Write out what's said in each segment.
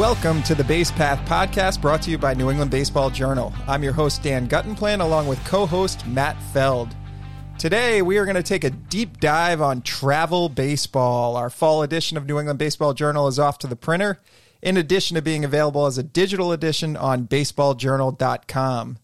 Welcome to the Base Path podcast brought to you by New England Baseball Journal. I'm your host, Dan Guttenplan, along with co host Matt Feld. Today, we are going to take a deep dive on travel baseball. Our fall edition of New England Baseball Journal is off to the printer, in addition to being available as a digital edition on baseballjournal.com.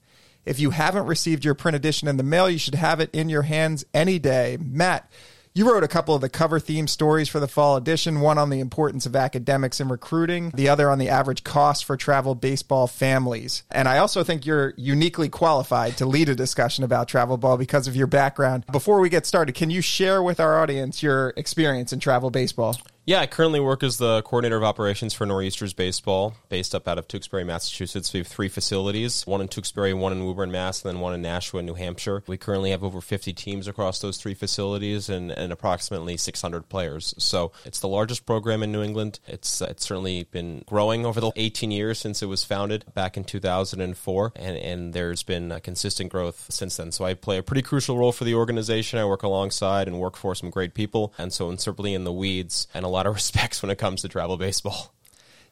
If you haven't received your print edition in the mail, you should have it in your hands any day. Matt, you wrote a couple of the cover theme stories for the fall edition, one on the importance of academics in recruiting, the other on the average cost for travel baseball families. And I also think you're uniquely qualified to lead a discussion about travel ball because of your background. Before we get started, can you share with our audience your experience in travel baseball? Yeah, I currently work as the coordinator of operations for Nor'easters Baseball, based up out of Tewksbury, Massachusetts. We have three facilities one in Tewksbury, one in Woburn, Mass., and then one in Nashua, New Hampshire. We currently have over 50 teams across those three facilities and, and approximately 600 players. So it's the largest program in New England. It's, uh, it's certainly been growing over the 18 years since it was founded back in 2004, and, and there's been consistent growth since then. So I play a pretty crucial role for the organization. I work alongside and work for some great people, and so I'm certainly in the weeds and a lot of respects when it comes to travel baseball.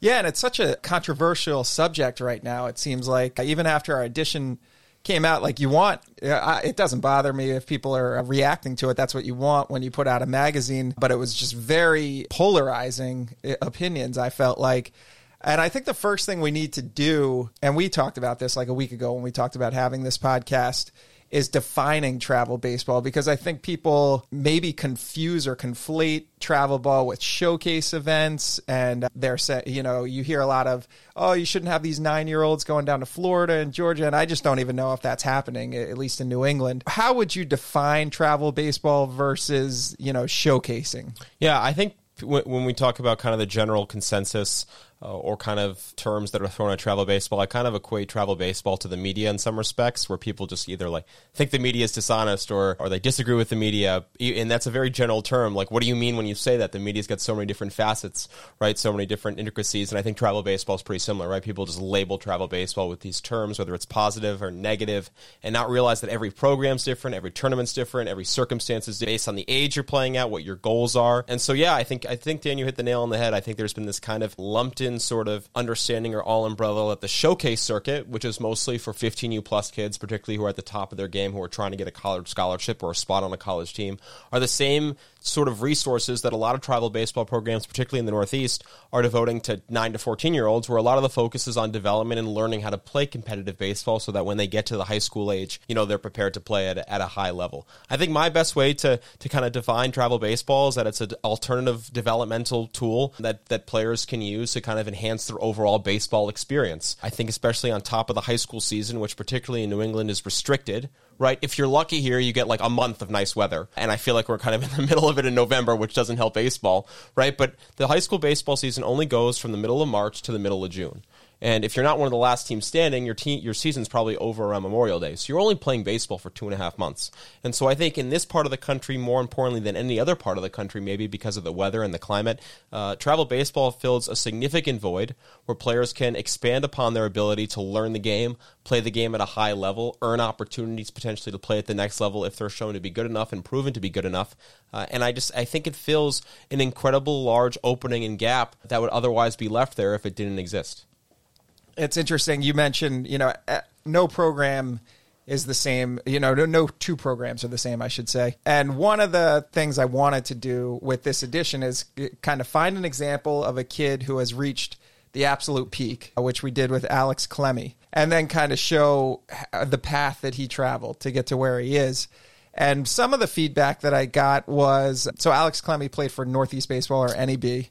Yeah, and it's such a controversial subject right now. It seems like even after our edition came out, like you want, it doesn't bother me if people are reacting to it. That's what you want when you put out a magazine. But it was just very polarizing eh, opinions, I felt like. And I think the first thing we need to do, and we talked about this like a week ago when we talked about having this podcast, is defining travel baseball because I think people maybe confuse or conflate travel ball with showcase events and they're saying, you know, you hear a lot of, oh, you shouldn't have these nine year olds going down to Florida and Georgia. And I just don't even know if that's happening, at least in New England. How would you define travel baseball versus, you know, showcasing? Yeah, I think when we talk about kind of the general consensus uh, or kind of terms that are thrown at travel baseball. I kind of equate travel baseball to the media in some respects, where people just either like think the media is dishonest or or they disagree with the media, and that's a very general term. Like, what do you mean when you say that? The media's got so many different facets, right? So many different intricacies, and I think travel baseball is pretty similar, right? People just label travel baseball with these terms, whether it's positive or negative, and not realize that every program's different, every tournament's different, every circumstance is based on the age you're playing at, what your goals are, and so yeah, I think I think Dan, you hit the nail on the head. I think there's been this kind of lumped in sort of understanding or all umbrella that the showcase circuit, which is mostly for 15U plus kids, particularly who are at the top of their game, who are trying to get a college scholarship or a spot on a college team, are the same sort of resources that a lot of travel baseball programs, particularly in the Northeast, are devoting to 9 to 14 year olds, where a lot of the focus is on development and learning how to play competitive baseball so that when they get to the high school age, you know, they're prepared to play at, at a high level. I think my best way to, to kind of define travel baseball is that it's an alternative developmental tool that, that players can use to kind of enhance their overall baseball experience. I think, especially on top of the high school season, which particularly in New England is restricted, right? If you're lucky here, you get like a month of nice weather. And I feel like we're kind of in the middle of it in November, which doesn't help baseball, right? But the high school baseball season only goes from the middle of March to the middle of June. And if you're not one of the last teams standing, your team, your season's probably over around Memorial Day. So you're only playing baseball for two and a half months. And so I think in this part of the country, more importantly than any other part of the country, maybe because of the weather and the climate, uh, travel baseball fills a significant void where players can expand upon their ability to learn the game, play the game at a high level, earn opportunities potentially to play at the next level if they're shown to be good enough and proven to be good enough. Uh, and I just I think it fills an incredible large opening and gap that would otherwise be left there if it didn't exist it's interesting. You mentioned, you know, eh, no program is the same. You know, no, two programs are the same, I should say. And one of the things I wanted to do with this edition is kind of find an example of a kid who has reached the absolute peak, which we did with Alex Clemmey, and then kind of show the path that he traveled to get to where he is. And some of the feedback that I got was so Alex Clemmey played for Northeast Baseball or NEB.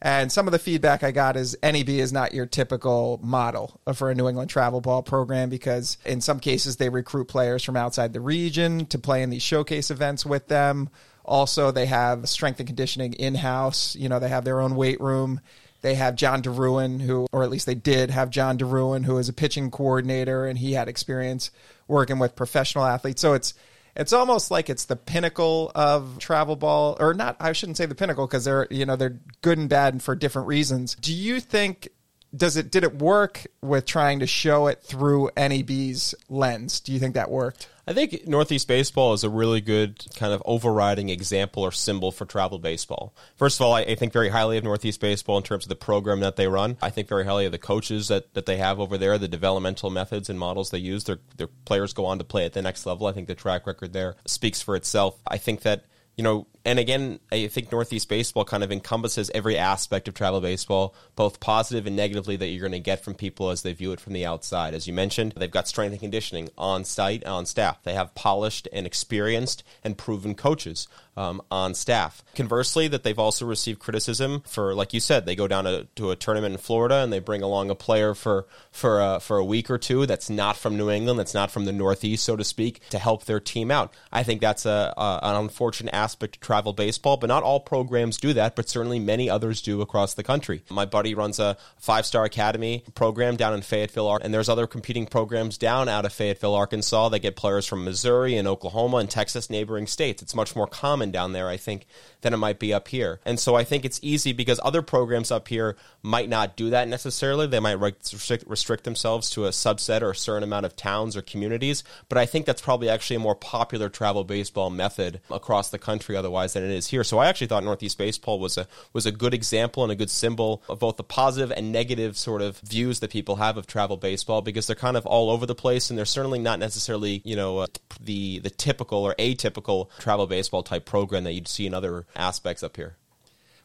And some of the feedback I got is NEB is not your typical model for a New England travel ball program because in some cases they recruit players from outside the region to play in these showcase events with them. Also, they have strength and conditioning in house. You know, they have their own weight room. They have John DeRuin, who, or at least they did have John DeRuin, who is a pitching coordinator, and he had experience working with professional athletes. So it's it's almost like it's the pinnacle of travel ball, or not. I shouldn't say the pinnacle because they're you know they're good and bad and for different reasons. Do you think? Does it did it work with trying to show it through NEB's lens? Do you think that worked? I think Northeast Baseball is a really good kind of overriding example or symbol for travel baseball. First of all, I, I, think very highly of Northeast Baseball in terms of the program that they run. I think very highly of the coaches that, that they have over there, the developmental methods and models they use. Their, their players go on to play at the next level. I think the track record there speaks for itself. I think that you know, and again, I think Northeast baseball kind of encompasses every aspect of travel baseball, both positive and negatively, that you're going to get from people as they view it from the outside. As you mentioned, they've got strength and conditioning on site, on staff. They have polished and experienced and proven coaches um, on staff. Conversely, that they've also received criticism for, like you said, they go down to, to a tournament in Florida and they bring along a player for for uh, for a week or two that's not from New England, that's not from the Northeast, so to speak, to help their team out. I think that's a, a an unfortunate aspect of travel baseball, but not all programs do that, but certainly many others do across the country. My buddy runs a five star academy program down in Fayetteville, Arkansas, and there's other competing programs down out of Fayetteville, Arkansas that get players from Missouri and Oklahoma and Texas, neighboring states. It's much more common down there, I think, than it might be up here. And so I think it's easy because other programs up here might not do that necessarily. They might restrict, restrict themselves to a subset or a certain amount of towns or communities, but I think that's probably actually a more popular travel baseball method across the country country than it is here. So I actually thought Northeast Baseball was a was a good example and a good symbol of both the positive and negative sort of views that people have of travel baseball because they're kind of all over the place and they're certainly not necessarily you know uh, the the typical or atypical travel baseball type program that you'd see in other aspects up here.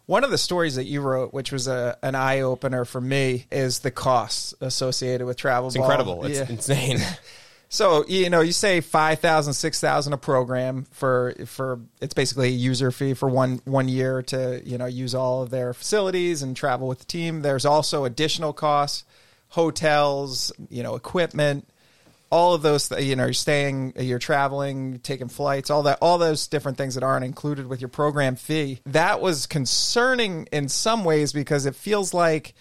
One of the stories that you wrote, which was a, an eye opener for me, is the costs associated with travel. It's ball. incredible. It's yeah. insane. So you know, you say five thousand, six thousand a program for for it's basically a user fee for one one year to you know use all of their facilities and travel with the team. There's also additional costs, hotels, you know, equipment, all of those. You know, you're staying, you're traveling, taking flights, all that, all those different things that aren't included with your program fee. That was concerning in some ways because it feels like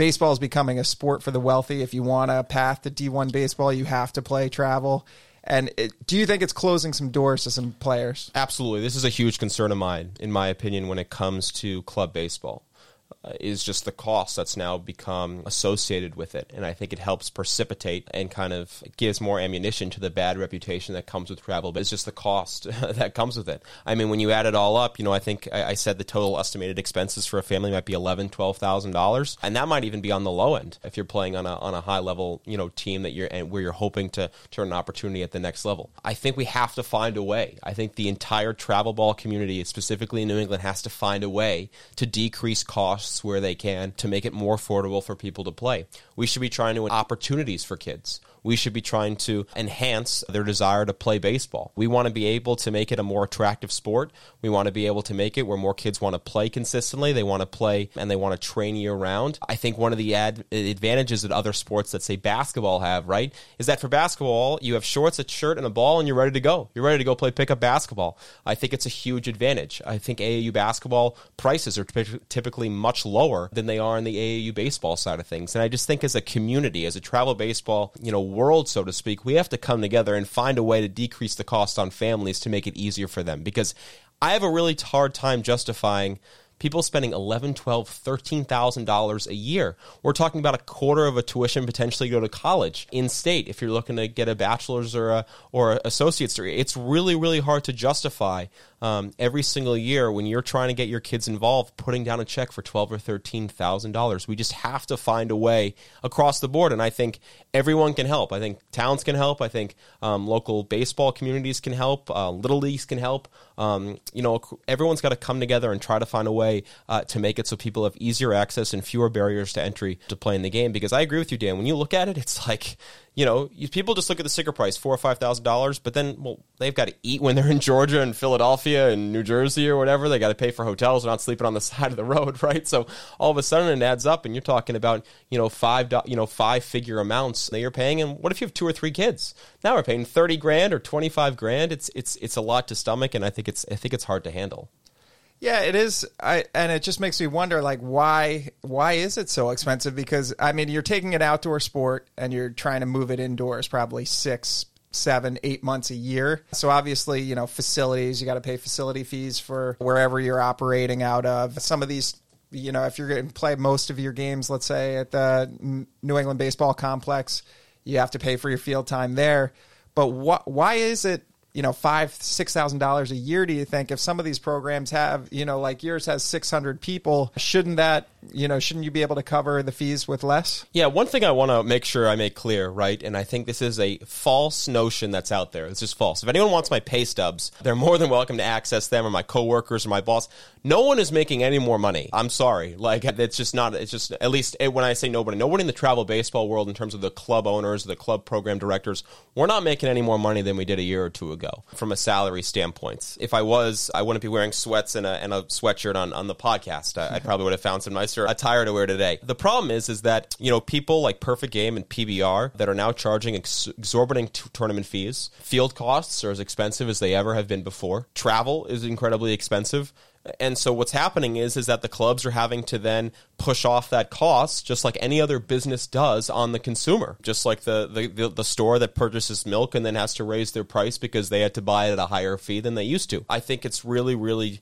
baseball is becoming a sport for the wealthy. If you want a path to D1 baseball, you have to play travel. And it, do you think it's closing some doors to some players? Absolutely. This is a huge concern of mine, in my opinion, when it comes to club baseball. Uh, is just the cost that's now become associated with it. And I think it helps precipitate and kind of gives more ammunition to the bad reputation that comes with travel. But it's just the cost that comes with it. I mean, when you add it all up, you know, I think I, I said the total estimated expenses for a family might be eleven, twelve thousand dollars, and that might even be on the low end if you're playing on a on a high level, you know, team that you're and where you're hoping to turn an opportunity at the next level. I think we have to find a way. I think the entire travel ball community, specifically in New England, has to find a way to decrease costs where they can to make it more affordable for people to play. We should be trying to opportunities for kids we should be trying to enhance their desire to play baseball. We want to be able to make it a more attractive sport. We want to be able to make it where more kids want to play consistently. They want to play and they want to train year round. I think one of the ad- advantages that other sports that say basketball have, right, is that for basketball, you have shorts, a shirt, and a ball, and you're ready to go. You're ready to go play pickup basketball. I think it's a huge advantage. I think AAU basketball prices are typically much lower than they are in the AAU baseball side of things. And I just think as a community, as a travel baseball, you know, world, so to speak, we have to come together and find a way to decrease the cost on families to make it easier for them. Because I have a really hard time justifying people spending eleven, twelve, thirteen thousand dollars a year. We're talking about a quarter of a tuition potentially go to college in state if you're looking to get a bachelor's or a or associate's degree. It's really really hard to justify um, every single year when you're trying to get your kids involved, putting down a check for twelve or thirteen thousand dollars. We just have to find a way across the board, and I think everyone can help. I think towns can help. I think um, local baseball communities can help. Uh, little leagues can help. Um, you know, everyone's got to come together and try to find a way uh, to make it so people have easier access and fewer barriers to entry to play in the game. Because I agree with you, Dan. When you look at it, it's like you know, people just look at the sticker price, four or five thousand dollars, but then, well, they've got to eat when they're in Georgia and Philadelphia and New Jersey or whatever. They got to pay for hotels. They're not sleeping on the side of the road, right? So all of a sudden, it adds up, and you're talking about you know five you know five figure amounts that you're paying. And what if you have two or three kids? Now we're paying thirty grand or twenty five grand. It's it's it's a lot to stomach, and I think it's I think it's hard to handle. Yeah, it is. I and it just makes me wonder, like, why why is it so expensive? Because I mean, you're taking an outdoor sport and you're trying to move it indoors, probably six, seven, eight months a year. So obviously, you know, facilities, you got to pay facility fees for wherever you're operating out of. Some of these you know, if you're going to play most of your games, let's say at the New England Baseball Complex, you have to pay for your field time there. But wh- why is it you know five six thousand dollars a year do you think if some of these programs have you know like yours has 600 people shouldn't that you know shouldn't you be able to cover the fees with less Yeah, one thing I want to make sure I make clear, right? And I think this is a false notion that's out there. It's just false. If anyone wants my pay stubs, they're more than welcome to access them or my coworkers or my boss. No one is making any more money. I'm sorry. Like, it's just not, it's just, at least eh, when I say nobody, nobody in the travel baseball world, in terms of the club owners, the club program directors, we're not making any more money than we did a year or two ago from a salary standpoint. If I was, I wouldn't be wearing sweats and a, and a sweatshirt on, on the podcast. I, I probably would have found some nicer attire to wear today. The problem is, is that, you know, people like Perfect Game and PBR that are now charging ex- exorbitant t- tournament fees. Field costs are as expensive as they ever have been before. Travel is incredibly expensive. And so what's happening is is that the clubs are having to then push off that cost just like any other business does on the consumer. Just like the, the, the, the store that purchases milk and then has to raise their price because they had to buy it at a higher fee than they used to. I think it's really, really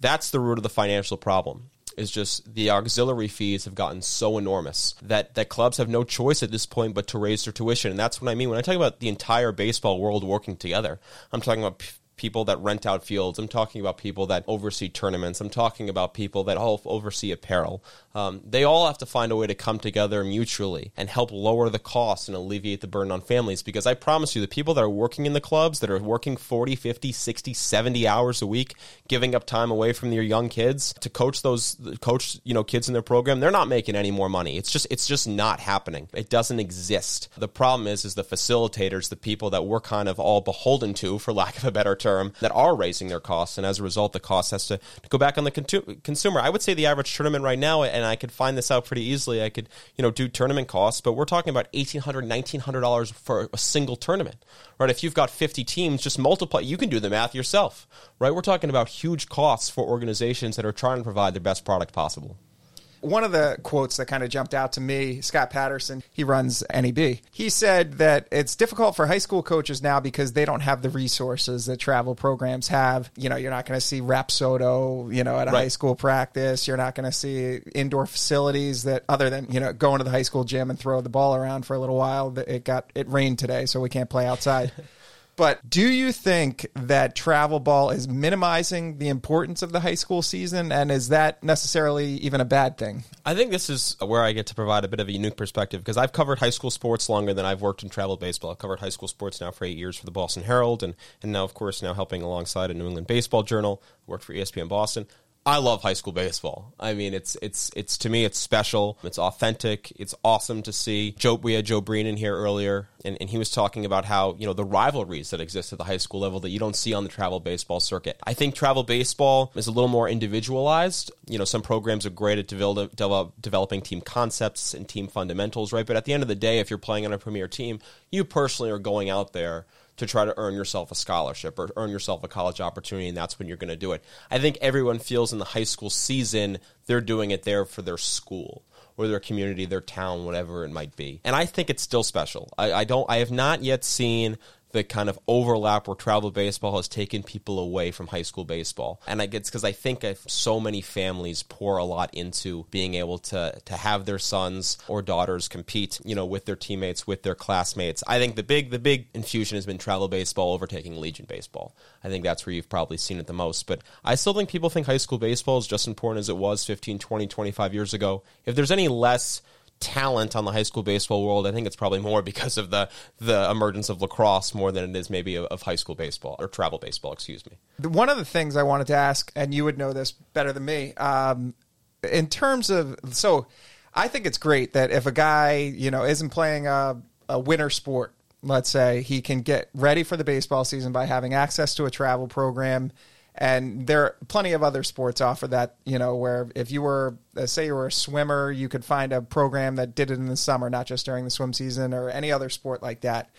that's the root of the financial problem is just the auxiliary fees have gotten so enormous that, that clubs have no choice at this point but to raise their tuition. And that's what I mean when I talk about the entire baseball world working together. I'm talking about people that rent out fields. I'm talking about people that oversee tournaments. I'm talking about people that all oversee apparel. Um, they all have to find a way to come together mutually and help lower the cost and alleviate the burden on families. Because I promise you, the people that are working in the clubs, that are working 40, 50, 60, 70 hours a week, giving up time away from their young kids to coach those, coach, you know, kids in their program, they're not making any more money. It's just, it's just not happening. It doesn't exist. The problem is, is the facilitators, the people that we're kind of all beholden to, for lack of a better term, that are raising their costs. And as a result, the cost has to, to go back on the consumer. I would say the average tournament right now, and I could find this out pretty easily. I could, you know, do tournament costs, but we're talking about $1,800, $1,900 for a single tournament, right? If you've got 50 teams, just multiply, you can do the math yourself, right? We're talking about huge costs for organizations that are trying to provide the best product possible one of the quotes that kind of jumped out to me, Scott Patterson, he runs NEB. He said that it's difficult for high school coaches now because they don't have the resources that travel programs have. You know, you're not going to see Rapsodo, you know, at a Right. high school practice. You're not going to see indoor facilities that other than, you know, going to the high school gym and throw the ball around for a little while. It got it rained today, so we can't play outside. But do you think that travel ball is minimizing the importance of the high school season? And is that necessarily even a bad thing? I think this is where I get to provide a bit of a unique perspective because I've covered high school sports longer than I've worked in travel baseball. I've covered high school sports now for eight years for the Boston Herald and, and now, of course, now helping alongside a New England Baseball Journal. Worked for ESPN Boston. I love high school baseball. I mean, it's it's it's to me, it's special. It's authentic. It's awesome to see. Joe, we had Joe Breen in here earlier, and, and he was talking about how you know the rivalries that exist at the high school level that you don't see on the travel baseball circuit. I think travel baseball is a little more individualized. You know, some programs are great at develop, develop, developing team concepts and team fundamentals, right? But at the end of the day, if you're playing on a premier team, you personally are going out there to try to earn yourself a scholarship or earn yourself a college opportunity, and that's when you're going to do it. I think everyone feels in the high school season they're doing it there for their school or their community, their town, whatever it might be. And I think it's still special. I, I don't. I have not yet seen the kind of overlap where travel baseball has taken people away from high school baseball. And I it's because I think so many families pour a lot into being able to to have their sons or daughters compete, you know, with their teammates, with their classmates. I think the big the big infusion has been travel baseball overtaking Legion baseball. I think that's where you've probably seen it the most. But I still think people think high school baseball is just as important as it was 15, 20, 25 years ago. If there's any less talent on the high school baseball world, I think it's probably more because of the the emergence of lacrosse more than it is maybe of, of high school baseball or travel baseball. Excuse me. One of the things I wanted to ask, and you would know this better than me, um, in terms of so, I think it's great that if a guy you know isn't playing a, a winter sport, let's say he can get ready for the baseball season by having access to a travel program. And there are plenty of other sports offer that, you know, where if you were, uh, say you were a swimmer, you could find a program that did it in the summer, not just during the swim season or any other sport like that.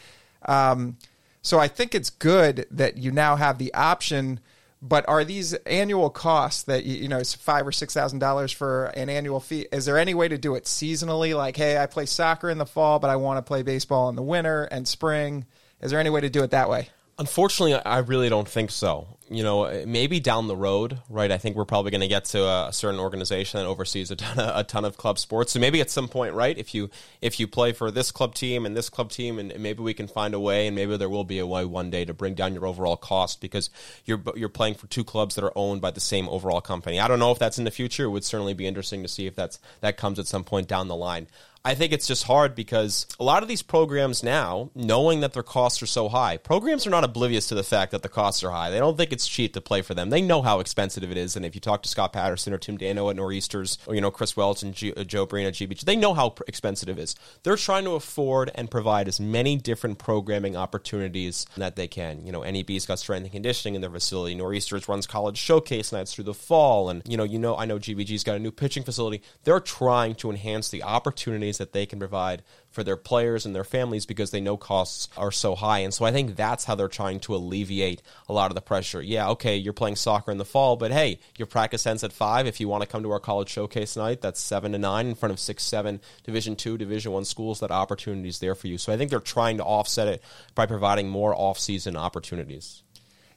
Um, so I think it's good that you now have the option. But are these annual costs that you you know it's five or six thousand dollars for an annual fee? Is there any way to do it seasonally? Like, hey, I play soccer in the fall, but I want to play baseball in the winter and spring. Is there any way to do it that way? Unfortunately, I really don't think so. You know, eh, maybe down the road, right? I think we're probably going to get to a, certain organization that oversees a ton, of, a ton of club sports. So maybe at some point, right? If you if you play for this club team and this club team, and maybe we can find a way, and maybe there will be a way one day to bring down your overall cost because you're you're playing for two clubs that are owned by the same overall company. I don't know if that's in the future. It would certainly be interesting to see if that's that comes at some point down the line. I think it's just hard because a lot of these programs now, knowing that their costs are so high, programs are not oblivious to the fact that the costs are high. They don't think it's cheap to play for them. They know how expensive it is. And if you talk to Scott Patterson or Tim Dano at Nor'easters, or you know Chris Welch and G- uh, Joe Breen at GBG, they know how expensive it is. They're trying to afford and provide as many different programming opportunities that they can. You know, NEB's got strength and conditioning in their facility. Nor'easters runs college showcase nights through the fall, and you know, you know, I know GBG's got a new pitching facility. They're trying to enhance the opportunities that they can provide for their players and their families because they know costs are so high. And so I think that's how they're trying to alleviate a lot of the pressure. Yeah, okay, you're playing soccer in the fall, but hey, your practice ends at five. If you want to come to our college showcase night, that's seven to nine in front of six, seven Division two, Division one schools. That opportunity is there for you. So I think they're trying to offset it by providing more off-season opportunities.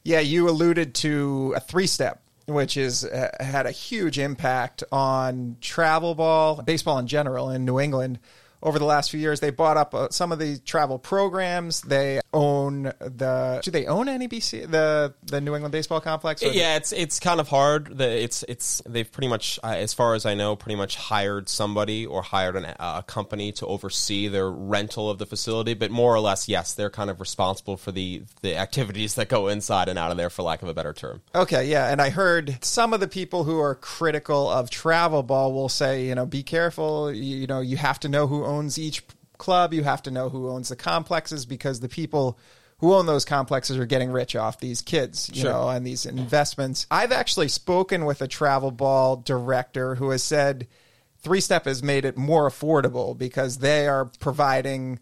Yeah, you alluded to a three-step which is uh, had a huge impact on travel ball, baseball in general in New England over the last few years. They bought up uh, some of the travel programs. They own the. Do they own NEBC, the the New England Baseball Complex? Yeah, it's it's kind of hard. The, it's it's they've pretty much, uh, as far as I know, pretty much hired somebody or hired an, a company to oversee their rental of the facility. But more or less, yes, they're kind of responsible for the the activities that go inside and out of there, for lack of a better term. Okay, yeah, and I heard some of the people who are critical of travel ball will say, you know, be careful. You, you know, you have to know who owns each club. You have to know who owns the complexes because the people who own those complexes are getting rich off these kids, you sure. know, and these investments. I've actually spoken with a travel ball director who has said Three Step has made it more affordable because they are providing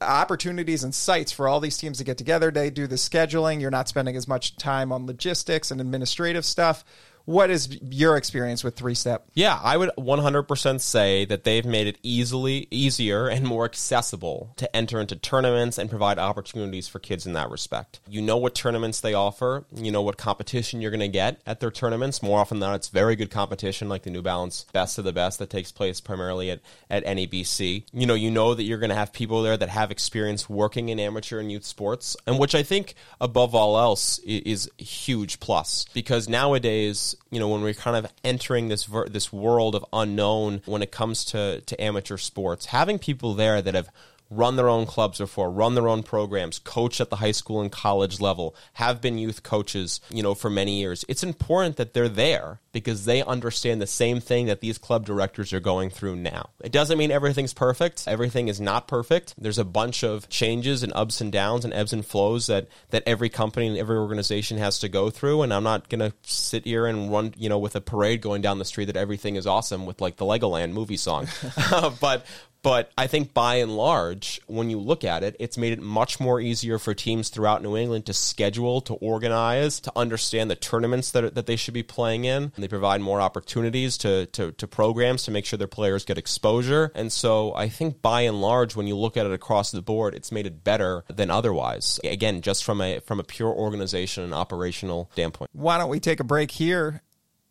opportunities and sites for all these teams to get together. They do the scheduling. You're not spending as much time on logistics and administrative stuff what is your experience with three step? Yeah i would 100% say that they've made it easily easier and more accessible to enter into tournaments and provide opportunities for kids in that respect. You know what tournaments they offer. You know what competition you're going to get at their tournaments. More often than not it's very good competition like the new balance best of the best that takes place primarily at, at nebc you know you know that you're going to have people there that have experience working in amateur and youth sports and which i think above all else is huge plus. Because nowadays you know when we're kind of entering this ver- this world of unknown when it comes to to amateur sports, having people there that have run their own clubs before, run their own programs, coach at the high school and college level, have been youth coaches, you know, for many years. It's important that they're there because they understand the same thing that these club directors are going through now. It doesn't mean everything's perfect. Everything is not perfect. There's a bunch of changes and ups and downs and ebbs and flows that that every company and every organization has to go through and I'm not going to sit here and run, you know, with a parade going down the street that everything is awesome with like the Legoland movie song. but but I think by and large, when you look at it, it's made it much more easier for teams throughout New England to schedule, to organize, to understand the tournaments that, that they should be playing in. And they provide more opportunities to, to, to programs to make sure their players get exposure. And so I think by and large, when you look at it across the board, it's made it better than otherwise. Again, just from a from a pure organization and operational standpoint. Why don't we take a break here?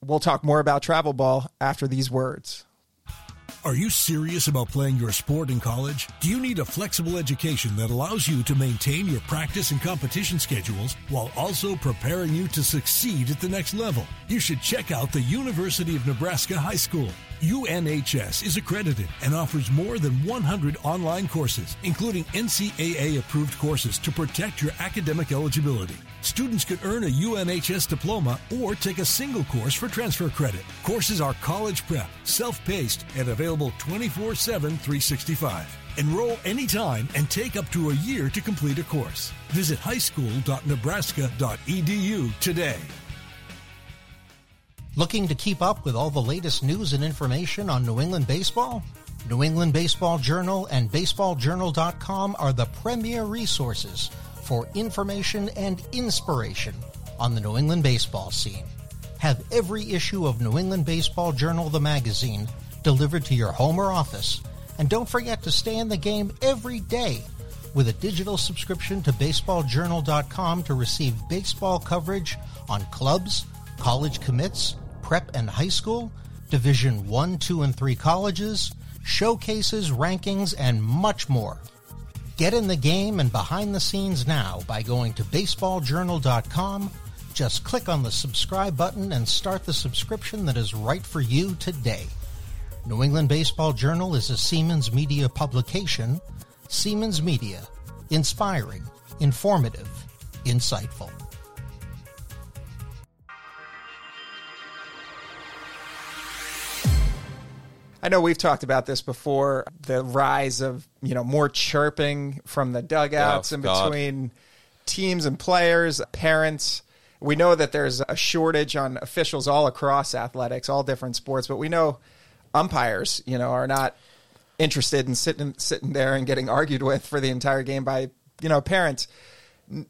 We'll talk more about travel ball after these words. Are you serious about playing your sport in college? Do you need a flexible education that allows you to maintain your practice and competition schedules while also preparing you to succeed at the next level? You should check out the University of Nebraska High School. UNHS is accredited and offers more than 100 online courses, including NCAA approved courses to protect your academic eligibility. Students could earn a UNHS diploma or take a single course for transfer credit. Courses are college prep, self paced, and available 24 7 365. Enroll anytime and take up to a year to complete a course. Visit highschool.nebraska.edu today. Looking to keep up with all the latest news and information on New England baseball? New England Baseball Journal and BaseballJournal.com are the premier resources for information and inspiration on the New England baseball scene. Have every issue of New England Baseball Journal, the magazine, delivered to your home or office. And don't forget to stay in the game every day with a digital subscription to baseballjournal.com to receive baseball coverage on clubs, college commits, prep and high school, Division 1, 2, and 3 colleges, showcases, rankings, and much more. Get in the game and behind the scenes now by going to baseballjournal.com. Just click on the subscribe button and start the subscription that is right for you today. New England Baseball Journal is a Seamans Media publication. Seamans Media. Inspiring, informative, insightful. I know we've talked about this before the rise of, you know, more chirping from the dugouts Oh, in God. between teams and players, parents. We know that there's a shortage on officials all across athletics, all different sports, but we know umpires, you know, are not interested in sitting sitting there and getting argued with for the entire game by, you know, parents.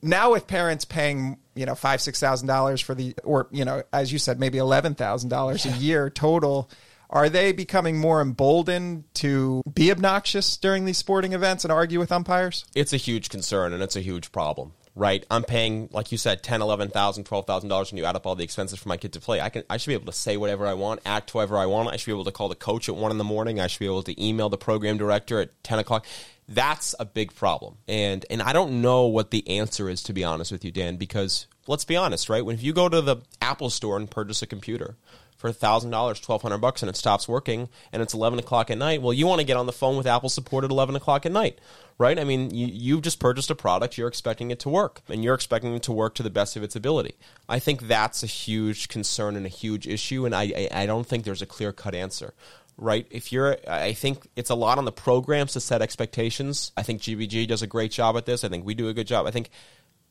Now with parents paying, you know, five, six thousand dollars for the or, you know, as you said, maybe eleven thousand dollars a year total. Are they becoming more emboldened to be obnoxious during these sporting events and argue with umpires? it's a huge concern and it's a huge problem right? I'm paying like you said 10 11000 $12000 when you add up all the expenses for my kid to play. I can i should be able to say whatever i want act however i want. I should be able to call the coach at 1 in the morning. I should be able to email the program director at 10 o'clock. That's a big problem. And and i don't know what the answer is to be honest with you dan because let's be honest right? When if you go to the apple store and purchase a computer for thousand dollars, twelve hundred bucks, and it stops working, and it's eleven o'clock at night. Well, you want to get on the phone with Apple support at eleven o'clock at night, right? I mean, you, you've just purchased a product, you're expecting it to work, and you're expecting it to work to the best of its ability. I think that's a huge concern and a huge issue, and I I, I don't think there's a clear cut answer. Right? If you're, I think it's a lot on the programs to set expectations. I think GBG does a great job at this. I think we do a good job. I think,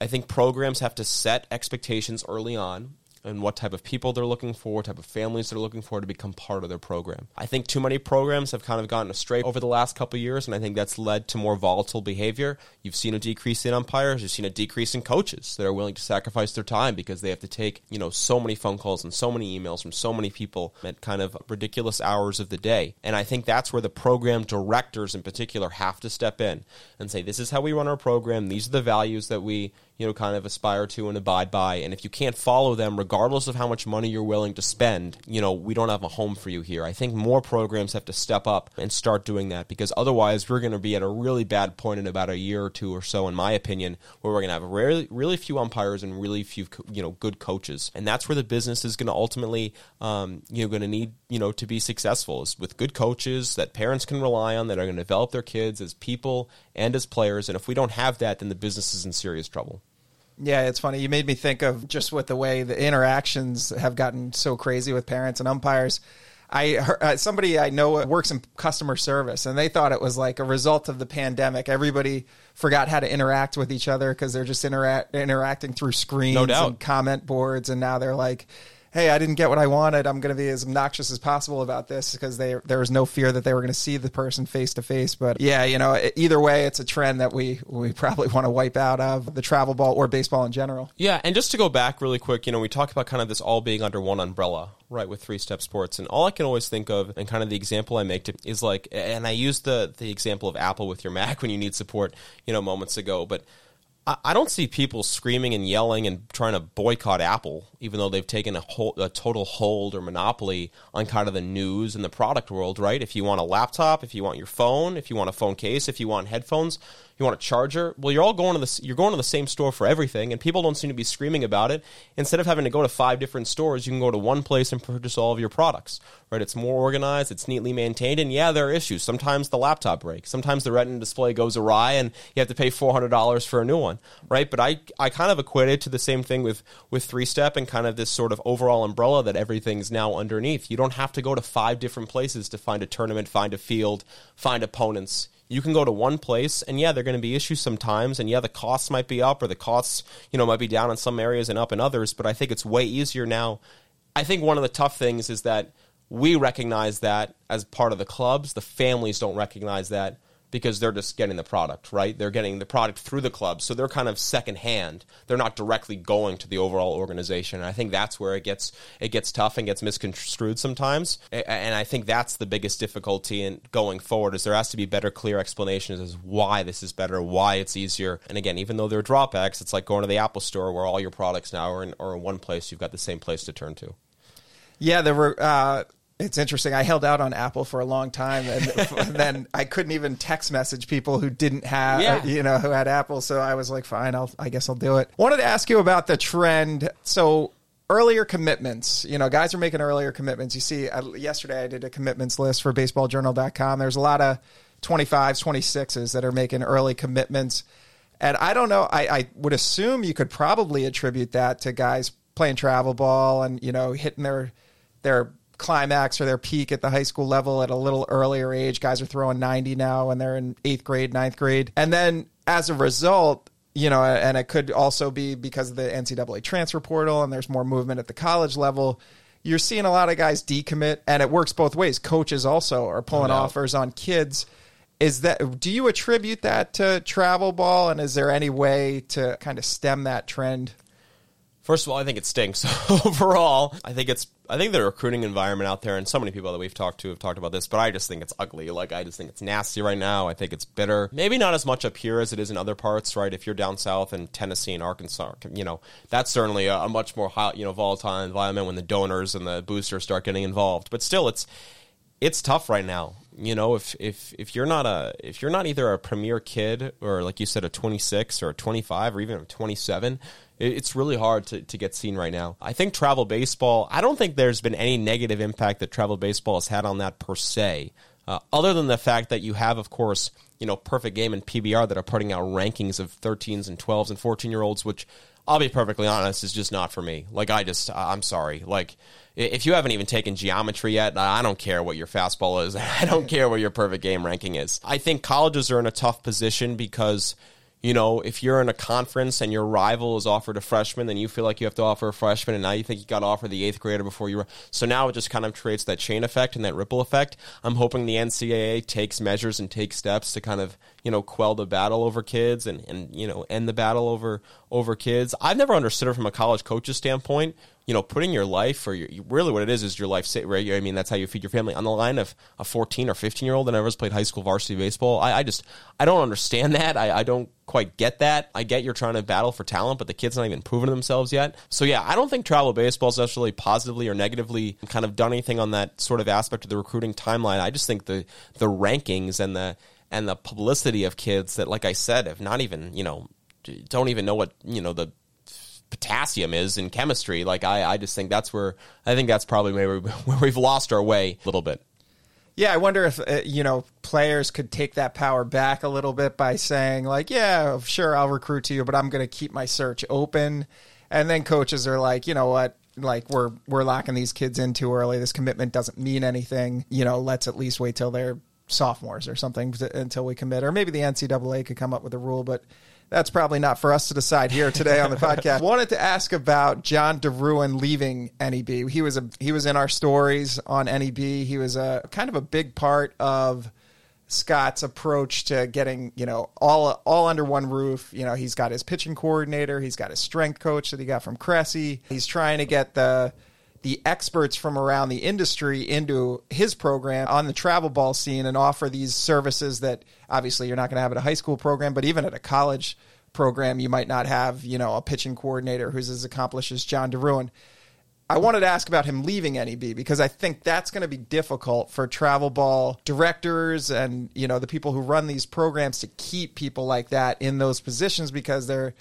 I think programs have to set expectations early on and what type of people they're looking for, what type of families they're looking for to become part of their program. I think too many programs have kind of gotten astray over the last couple years, and I think that's led to more volatile behavior. You've seen a decrease in umpires, you've seen a decrease in coaches that are willing to sacrifice their time because they have to take, you know, so many phone calls and so many emails from so many people at kind of ridiculous hours of the day. And I think that's where the program directors in particular have to step in and say, this is how we run our program, these are the values that we you know, kind of aspire to and abide by. And if you can't follow them, regardless of how much money you're willing to spend, you know, we don't have a home for you here. I think more programs have to step up and start doing that because otherwise we're going to be at a really bad point in about a year or two or so, in my opinion, where we're going to have really, really few umpires and really few, you know, good coaches. And that's where the business is going to ultimately, um, you know, going to need, you know, to be successful is with good coaches that parents can rely on that are going to develop their kids as people and as players. And if we don't have that, then the business is in serious trouble. Yeah, it's funny. You made me think of just with the way the interactions have gotten so crazy with parents and umpires. I uh, somebody I know works in customer service, and they thought it was like a result of the pandemic. Everybody forgot how to interact with each other because they're just interact interacting through screens No and comment boards, and now they're like. Hey, I didn't get what I wanted. I'm going to be as obnoxious as possible about this because they, there was no fear that they were going to see the person face to face. But yeah, you know, either way, it's a trend that we, we probably want to wipe out of the travel ball or baseball in general. Yeah, and just to go back really quick, you know, we talk about kind of this all being under one umbrella, right, with three step sports. And all I can always think of, and kind of the example I make to, is like, and I used the, the example of Apple with your Mac when you need support, you know, moments ago, but I, don't see people screaming and yelling and trying to boycott Apple, even though they've taken a, whole, a total hold or monopoly on kind of the news and the product world, right? If you want a laptop, if you want your phone, if you want a phone case, if you want headphones, you want a charger. Well, you're all going to the you're going to the same store for everything, and people don't seem to be screaming about it. Instead of having to go to five different stores, you can go to one place and purchase all of your products. Right? It's more organized, it's neatly maintained, and yeah, there are issues. Sometimes the laptop breaks, sometimes the Retina display goes awry, and you have to pay four hundred dollars for a new one. Right? But I I kind of equate it to the same thing with with three step and kind of this sort of overall umbrella that everything's now underneath. You don't have to go to five different places to find a tournament, find a field, find opponents you can go to one place and yeah there are going to be issues sometimes and yeah the costs might be up or the costs you know might be down in some areas and up in others but i think it's way easier now. I think one of the tough things is that we recognize that as part of the clubs. The families don't recognize that because they're just getting the product, right? They're getting the product through the club, so they're kind of secondhand. They're not directly going to the overall organization. And I think that's where it gets it gets tough and gets misconstrued sometimes. And I think that's the biggest difficulty in going forward is there has to be better, clear explanations as why this is better, why it's easier. And again, even though there are drawbacks, it's like going to the Apple store where all your products now are in, are in one place. You've got the same place to turn to. Yeah, there were. Uh, it's interesting. I held out on Apple for a long time, and, and then I couldn't even text message people who didn't have, Yeah. you know, who had Apple. So I was like, fine, I'll, I guess I'll do it. Wanted to ask you about the trend. So earlier commitments, you know, guys are making earlier commitments. You see, uh, yesterday I did a commitments list for BaseballJournal.com. There's a lot of 25s, 26s that are making early commitments. And I don't know. I, I would assume you could probably attribute that to guys playing travel ball and you know hitting their their climax or their peak at the high school level at a little earlier age. Guys are throwing 90 now and they're in eighth grade, ninth grade. And then as a result, you know, and it could also be because of the NCAA transfer portal and there's more movement at the college level. You're seeing a lot of guys decommit, and it works both ways. Coaches also are pulling offers on kids. Is that do you attribute that to travel ball, and is there any way to kind of stem that trend? First of all, I think it stinks. Overall, I think it's I think the recruiting environment out there, and so many people that we've talked to have talked about this, but I just think it's ugly. Like I just think it's nasty right now. I think it's bitter. Maybe not as much up here as it is in other parts, right? If you're down south in Tennessee and Arkansas, you know that's certainly a, a much more hot, you know, volatile environment when the donors and the boosters start getting involved. But still, it's it's tough right now. You know, if if if you're not a if you're not either a premier kid or like you said a 26 or a 25 or even a 27, it- it's really hard to, to get seen right now. I think travel baseball. I don't think there's been any negative impact that travel baseball has had on that per se, uh, other than the fact that you have, of course, you know, perfect game and PBR that are putting out rankings of 13s and 12s and 14 year olds, which I'll be perfectly honest, is just not for me. Like I just, I'm sorry. Like if you haven't even taken geometry yet, I don't care what your fastball is. I don't care what your perfect game ranking is. I think colleges are in a tough position because you know, if you're in a conference and your rival is offered a freshman, then you feel like you have to offer a freshman, and now you think you got to offer the eighth grader before you. So now it just kind of creates that chain effect and that ripple effect. I'm hoping the NCAA takes measures and takes steps to kind of you know quell the battle over kids and and you know end the battle over over kids. I've never understood it from a college coach's standpoint. You know, putting your life or your, really what it is is your life. Right? I mean, that's how you feed your family on the line of a 14 or 15 year old that never has played high school varsity baseball. I, I just I don't understand that. I, I don't quite get that. I get you're trying to battle for talent, but the kid's not even proven themselves yet. So yeah, I don't think travel baseball has necessarily positively or negatively kind of done anything on that sort of aspect of the recruiting timeline. I just think the the rankings and the and the publicity of kids that, like I said, have not even you know don't even know what you know the potassium is in chemistry. Like I, I just think that's where I think that's probably where, we, where we've lost our way a little bit. Yeah, I wonder if uh, you know players could take that power back a little bit by saying like, "Yeah, sure, I'll recruit to you, but I'm going to keep my search open." And then coaches are like, "You know what? Like we're we're locking these kids in too early. This commitment doesn't mean anything. You know, let's at least wait till they're sophomores or something to, until we commit. Or maybe the NCAA could come up with a rule, but that's probably not for us to decide here today on the podcast. Wanted to ask about John DeRuin leaving NEB. He was a he was in our stories on NEB. He was a kind of a big part of Scott's approach to getting, you know, all all under one roof. You know, he's got his pitching coordinator, he's got his strength coach that he got from Cressey. He's trying to get the the experts from around the industry into his program on the travel ball scene and offer these services that obviously you're not going to have at a high school program, but even at a college program, you might not have, you know, a pitching coordinator who's as accomplished as John DeRuin. I wanted to ask about him leaving NEB because I think that's going to be difficult for travel ball directors and you know the people who run these programs to keep people like that in those positions because they're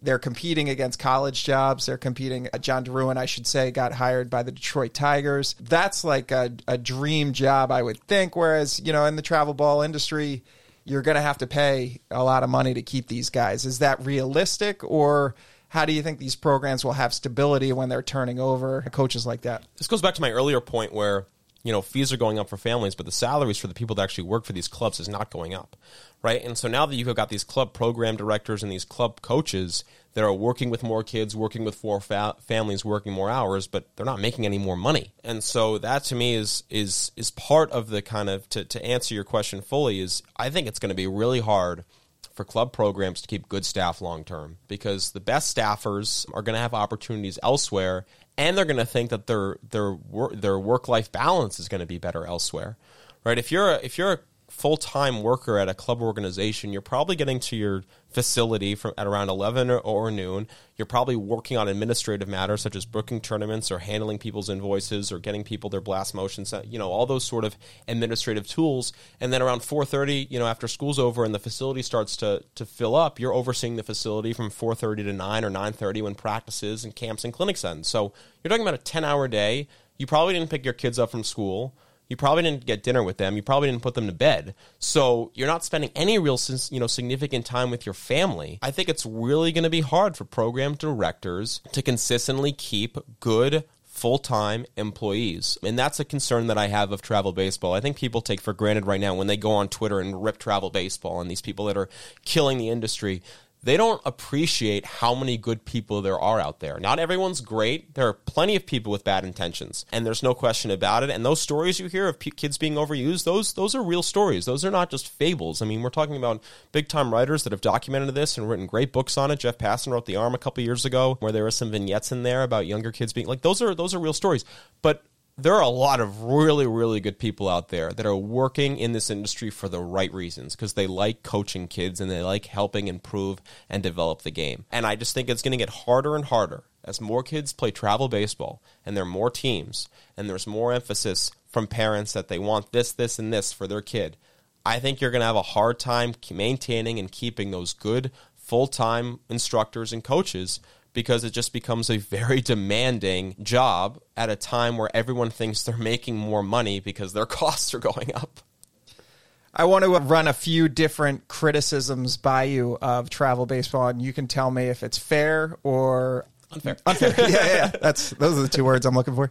they're competing against college jobs. They're competing. uh, John DeRuin, I should say, got hired by the Detroit Tigers. That's like a, a dream job, I would think. Whereas you know in the travel ball industry, you're going to have to pay a lot of money to keep these guys. Is that realistic or? How do you think these programs will have stability when they're turning over coaches like that? This goes back to my earlier point where you know, fees are going up for families, but the salaries for the people that actually work for these clubs is not going up, right? And so now that you've got these club program directors and these club coaches that are working with more kids, working with more fa- families, working more hours, but they're not making any more money. And so that to me is is is part of the kind of to, to answer your question fully is I think it's going to be really hard for club programs to keep good staff long term because the best staffers are going to have opportunities elsewhere and they're going to think that their their their work life balance is going to be better elsewhere right? If you're a, if you're a full-time worker at a club organization, you're probably getting to your facility from at around 11 or, or, noon. You're probably working on administrative matters such as booking tournaments or handling people's invoices or getting people their blast motions, uh, you know, all those sort of administrative tools. And then around 4:30, you know, after school's over and the facility starts to to fill up, you're overseeing the facility from 4:30 to 9 or 9:30 when practices and camps and clinics end. So, you're talking about a 10-hour day. You probably didn't pick your kids up from school you probably didn't get dinner with them. You probably didn't put them to bed. So you're not spending any real, you know, significant time with your family. I think it's really going to be hard for program directors to consistently keep good full-time employees. And that's a concern that I have of travel baseball. I think people take for granted right now when they go on Twitter and rip travel baseball and these people that are killing the industry they don't appreciate how many good people there are out there. Not everyone's great. There are plenty of people with bad intentions, and there's no question about it. And those stories you hear of p- kids being overused, those those are real stories. Those are not just fables. I mean, we're talking about big time writers that have documented this and written great books on it. Jeff Passan wrote The Arm a couple years ago, where there were some vignettes in there about younger kids being like those are those are real stories. But there are a lot of really, really good people out there that are working in this industry for the right reasons because they like coaching kids and they like helping improve and develop the game. And I just think it's going to get harder and harder as more kids play travel baseball and there are more teams and there's more emphasis from parents that they want this, this, and this for their kid. I think you're going to have a hard time maintaining and keeping those good full time instructors and coaches because it just becomes a very demanding job at a time where everyone thinks they're making more money because their costs are going up. I want to run a few different criticisms by you of travel baseball, and you can tell me if it's fair or Unfair. Unfair. yeah, yeah, yeah. That's those are the two words I'm looking for.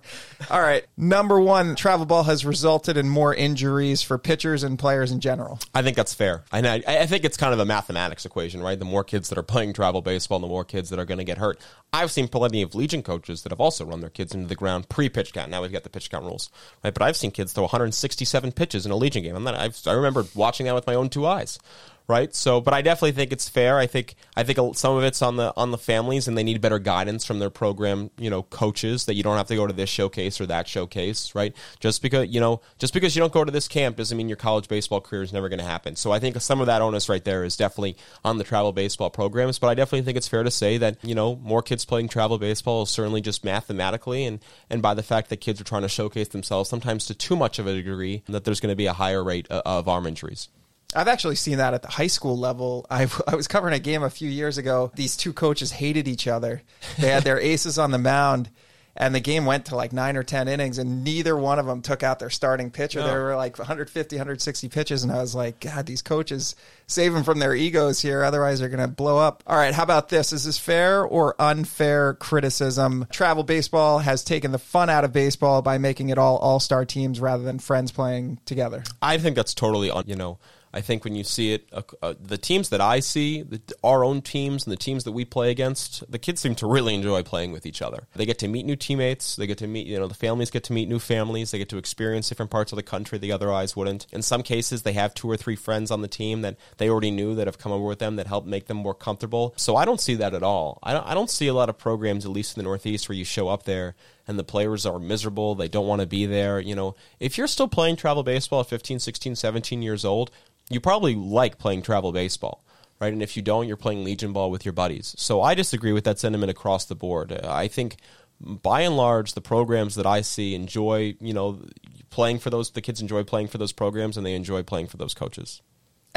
All right. Number one, travel ball has resulted in more injuries for pitchers and players in general. I think that's fair. And I, I think it's kind of a mathematics equation, right? The more kids that are playing travel baseball, the more kids that are going to get hurt. I've seen plenty of Legion coaches that have also run their kids into the ground pre-pitch count. Now we've got the pitch count rules, right? But I've seen kids throw 167 pitches in a Legion game. I'm not, I've, I remember watching that with my own two eyes right? So, but I definitely think it's fair. I think I think some of it's on the on the families, and they need better guidance from their program, you know, coaches. That you don't have to go to this showcase or that showcase, right? Just because you know, just because you don't go to this camp doesn't mean your college baseball career is never going to happen. So, I think some of that onus right there is definitely on the travel baseball programs. But I definitely think it's fair to say that you know more kids playing travel baseball is certainly just mathematically and and by the fact that kids are trying to showcase themselves sometimes to too much of a degree that there's going to be a higher rate of arm injuries. I've actually seen that at the high school level. I, I was covering a game a few years ago. These two coaches hated each other. They had their aces on the mound, and the game went to like nine or 10 innings, and neither one of them took out their starting pitcher. No. There were like 150, 160 pitches, and I was like, God, these coaches save them from their egos here. Otherwise, they're going to blow up. All right, how about this? Is this fair or unfair criticism? Travel baseball has taken the fun out of baseball by making it all all star teams rather than friends playing together. I think that's totally, you know, I think when you see it, uh, uh, the teams that I see, the, our own teams and the teams that we play against, the kids seem to really enjoy playing with each other. They get to meet new teammates. They get to meet, you know, the families get to meet new families. They get to experience different parts of the country they otherwise wouldn't. In some cases, they have two or three friends on the team that they already knew that have come over with them that help make them more comfortable. So I don't see that at all. I don't, I don't see a lot of programs, at least in the Northeast, where you show up there and the players are miserable. They don't want to be there. You know, if you're still playing travel baseball at 15, 16, 17 years old, you probably like playing travel baseball, right? And if you don't, you're playing Legion ball with your buddies. So I disagree with that sentiment across the board. I think by and large, the programs that I see enjoy, you know, playing for those, the kids enjoy playing for those programs and they enjoy playing for those coaches.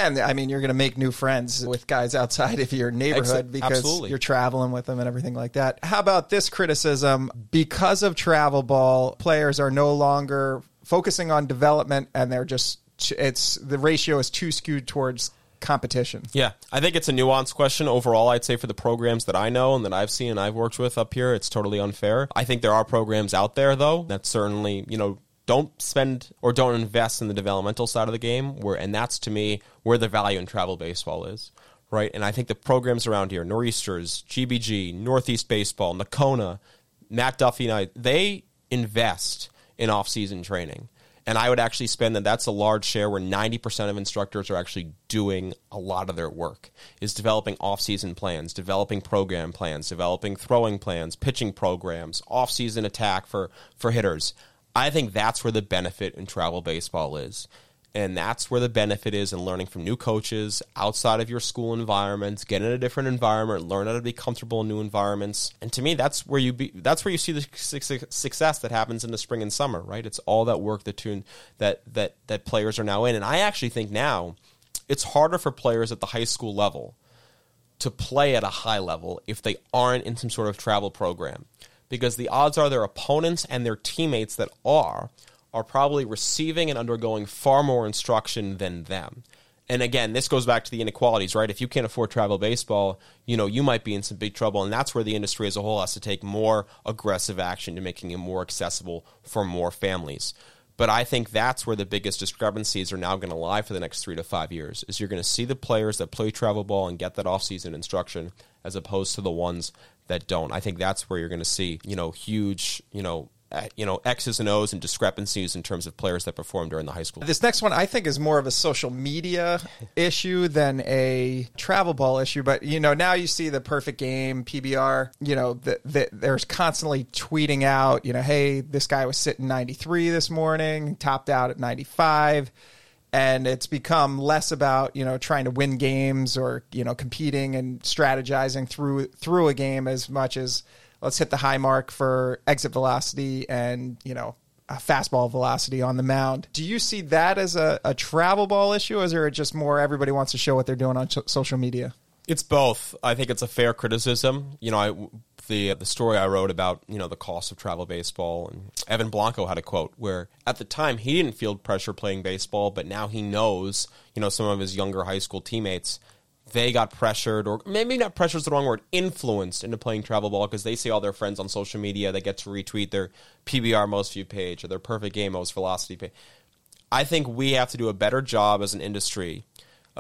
And I mean, you're going to make new friends with guys outside of your neighborhood because Absolutely. you're traveling with them and everything like that. How about this criticism? Because of travel ball, players are no longer focusing on development and they're just it's the ratio is too skewed towards competition. Yeah, I think it's a nuanced question. Overall, I'd say for the programs that I know and that I've seen and I've worked with up here, it's totally unfair. I think there are programs out there though that certainly, you know, don't spend or don't invest in the developmental side of the game. Where and that's to me where the value in travel baseball is, right? And I think the programs around here, Nor'easters, GBG, Northeast Baseball, Nakona, Matt Duffy and I, they invest in off-season training. And I would actually spend that. That's a large share where 90% of instructors are actually doing a lot of their work is developing off-season plans, developing program plans, developing throwing plans, pitching programs, off-season attack for, for hitters. I think that's where the benefit in travel baseball is. And that's where the benefit is in learning from new coaches outside of your school environment, get in a different environment, learn how to be comfortable in new environments. And to me, that's where you be, that's where you see the success that happens in the spring and summer, right? It's all that work that tune that that that players are now in. And I actually think now it's harder for players at the high school level to play at a high level if they aren't in some sort of travel program because the odds are their opponents and their teammates that are are probably receiving and undergoing far more instruction than them. And again, this goes back to the inequalities, right? If you can't afford travel baseball, you know, you might be in some big trouble. And that's where the industry as a whole has to take more aggressive action to making it more accessible for more families. But I think that's where the biggest discrepancies are now going to lie for the next three to five years. Is you're going to see the players that play travel ball and get that off-season instruction, as opposed to the ones that don't. I think that's where you're going to see, you know, huge, you know, uh, you know X's and O's and discrepancies in terms of players that perform during the high school. This next one I think is more of a social media issue than a travel ball issue. But you know now you see the perfect game PBR. You know that the, there's constantly tweeting out. You know, hey, this guy was sitting 93 this morning, topped out at 95 and it's become less about you know trying to win games or you know competing and strategizing through through a game as much as let's hit the high mark for exit velocity and you know fastball velocity on the mound. Do you see that as a, a travel ball issue, or is it just more everybody wants to show what they're doing on social media? It's both. I think it's a fair criticism. You know, I, the the story I wrote about you know the cost of travel baseball and Evan Blanco had a quote where at the time he didn't feel pressure playing baseball, but now he knows you know some of his younger high school teammates they got pressured, or maybe not pressured is the wrong word, influenced into playing travel ball because they see all their friends on social media. They get to retweet their PBR most view page or their perfect game most velocity page. I think we have to do a better job as an industry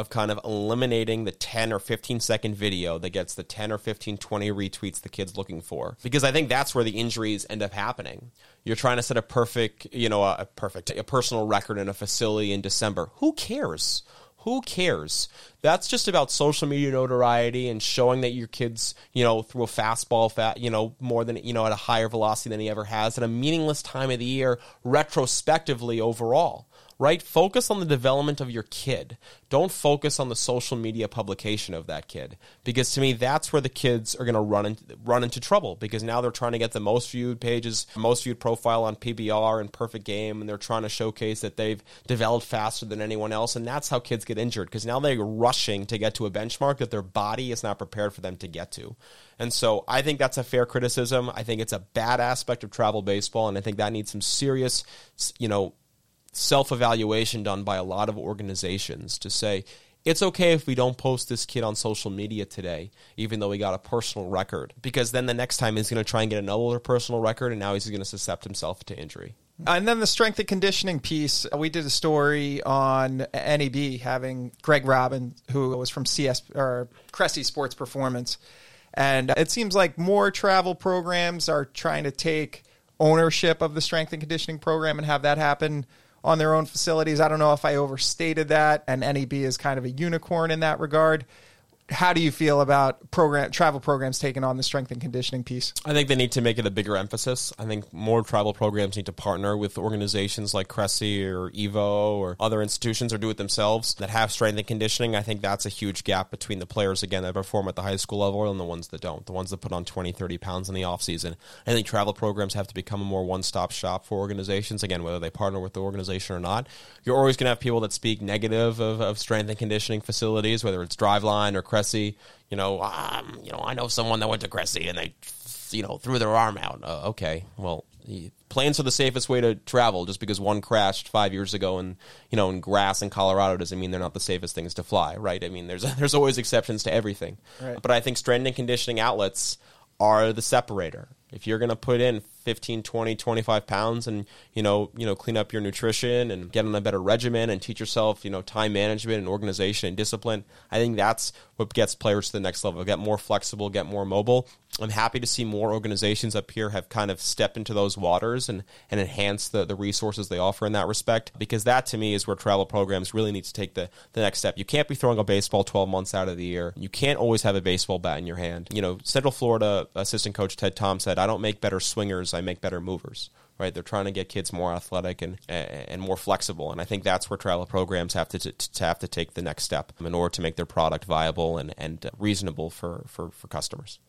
of kind of eliminating the 10 or 15 second video that gets the 10 or 15, 20 retweets the kid's looking for. Because I think that's where the injuries end up happening. You're trying to set a perfect, you know, a, a perfect, a personal record in a facility in December. Who cares? Who cares? That's just about social media notoriety and showing that your kids, you know, threw a fastball, fat, you know, more than you know at a higher velocity than he ever has at a meaningless time of the year, retrospectively overall right? Focus on the development of your kid. Don't focus on the social media publication of that kid because to me that's where the kids are going to run into run into trouble because now they're trying to get the most viewed pages, most viewed profile on PBR and Perfect Game and they're trying to showcase that they've developed faster than anyone else and that's how kids get injured because now they're rushing to get to a benchmark that their body is not prepared for them to get to. And so I think that's a fair criticism. I think it's a bad aspect of travel baseball and I think that needs some serious, you know, self evaluation done by a lot of organizations to say, it's okay if we don't post this kid on social media today, even though he got a personal record, because then the next time he's going to try and get another personal record, and now he's going to suscept himself to injury. And then the strength and conditioning piece, uh, we did a story on NEB having Greg Robins, who was from CS or Cressey Sports Performance, and it seems like more travel programs are trying to take ownership of the strength and conditioning program and have that happen on their own facilities. I don't know if I overstated that, and NEB is kind of a unicorn in that regard how do you feel about program travel programs taking on the strength and conditioning piece? I think they need to make it a bigger emphasis. I think more travel programs need to partner with organizations like Cressey or Evo or other institutions or do it themselves that have strength and conditioning. I think that's a huge gap between the players again that perform at the high school level and the ones that don't. The ones that put on 20, 30 pounds in the off season. I think travel programs have to become a more one-stop shop for organizations again whether they partner with the organization or not. You're always going to have people that speak negative of, of strength and conditioning facilities whether it's Driveline or Cressey Cressey. You know, um, you know, I know someone that went to Cressey and they, you know, threw their arm out. Uh, okay, well, planes are the safest way to travel. Just because one crashed five years ago in you know in grass in Colorado doesn't mean they're not the safest things to fly, right? I mean, there's there's always exceptions to everything. Right. But I think strength and conditioning outlets are the separator. If you're going to put in 15, 20, 25 pounds and, you know, you know, clean up your nutrition and get on a better regimen and teach yourself, you know, time management and organization and discipline. I think that's what gets players to the next level. Get more flexible, get more mobile. I'm happy to see more organizations up here have kind of stepped into those waters and, and enhance the, the resources they offer in that respect because that to me is where travel programs really need to take the, the next step. You can't be throwing a baseball 12 months out of the year. You can't always have a baseball bat in your hand. You know, Central Florida assistant coach Ted Tom said, I don't make better swingers, make better movers right? They're trying to get kids more athletic and and more flexible, and I think that's where travel programs have to, to, to have to take the next step in order to make their product viable and and uh, reasonable for for, for customers.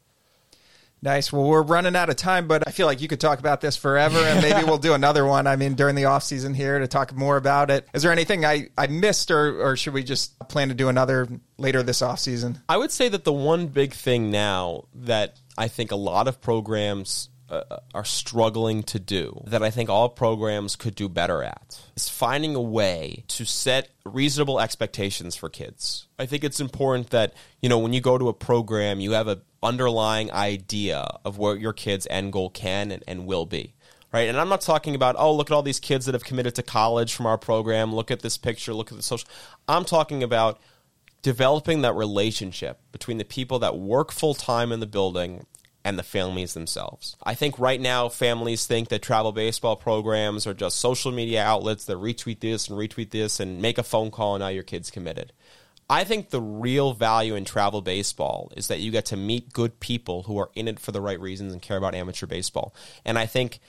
Nice. Well, we're running out of time, but I feel like you could talk about this forever, and maybe we'll do another one. I mean, during the off season here to talk more about it. Is there anything I, I missed, or or should we just plan to do another later this off season? I would say that the one big thing now that I think a lot of programs uh, are struggling to do that I think all programs could do better at is finding a way to set reasonable expectations for kids. I think it's important that, you know, when you go to a program, you have an underlying idea of what your kid's end goal can and, and will be right? And I'm not talking about, oh, look at all these kids that have committed to college from our program. Look at this picture. Look at the social. I'm talking about developing that relationship between the people that work full time in the building and the families themselves. I think right now families think that travel baseball programs are just social media outlets that retweet this and retweet this and make a phone call and now your kid's committed. I think the real value in travel baseball is that you get to meet good people who are in it for the right reasons and care about amateur baseball. And I think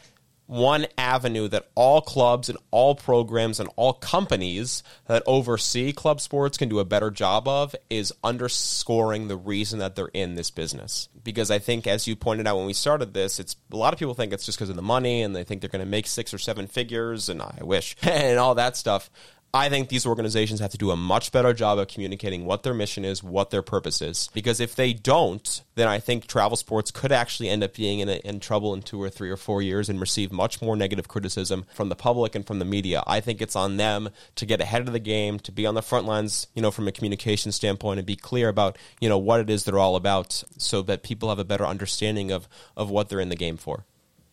one avenue that all clubs and all programs and all companies that oversee club sports can do a better job of is underscoring the reason that they're in this business. Because I think, as you pointed out when we started this, it's a lot of people think it's just because of the money and they think they're going to make six or seven figures, and I wish, and all that stuff. I think these organizations have to do a much better job of communicating what their mission is, what their purpose is. Because if they don't, then I think travel sports could actually end up being in, a, in trouble in two or three or four years and receive much more negative criticism from the public and from the media. I think it's on them to get ahead of the game, to be on the front lines, you know, from a communication standpoint and be clear about, you know, what it is they're all about so that people have a better understanding of, of what they're in the game for.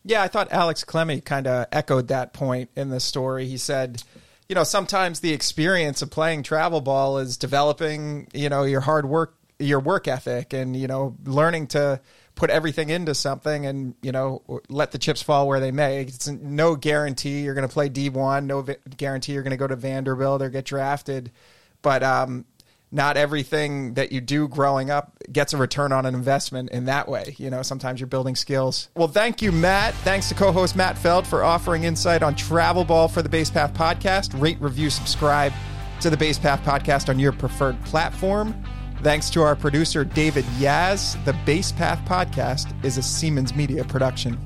Yeah, I thought Alex Clemmey kind of echoed that point in the story. He said, you know, sometimes the experience of playing travel ball is developing, you know, your hard work, your work ethic, and you know, learning to put everything into something and you know let the chips fall where they may. It's no guarantee you're going to play D1, no guarantee you're going to go to Vanderbilt or get drafted, but um, not everything that you do growing up gets a return on an investment in that way. You know, sometimes you're building skills. Well, thank you, Matt. Thanks to co host Matt Feld for offering insight on travel ball for the Base Path podcast. Rate, review, subscribe to the Base Path podcast on your preferred platform. Thanks to our producer, David Yaz. The Base Path podcast is a Seamans Media production.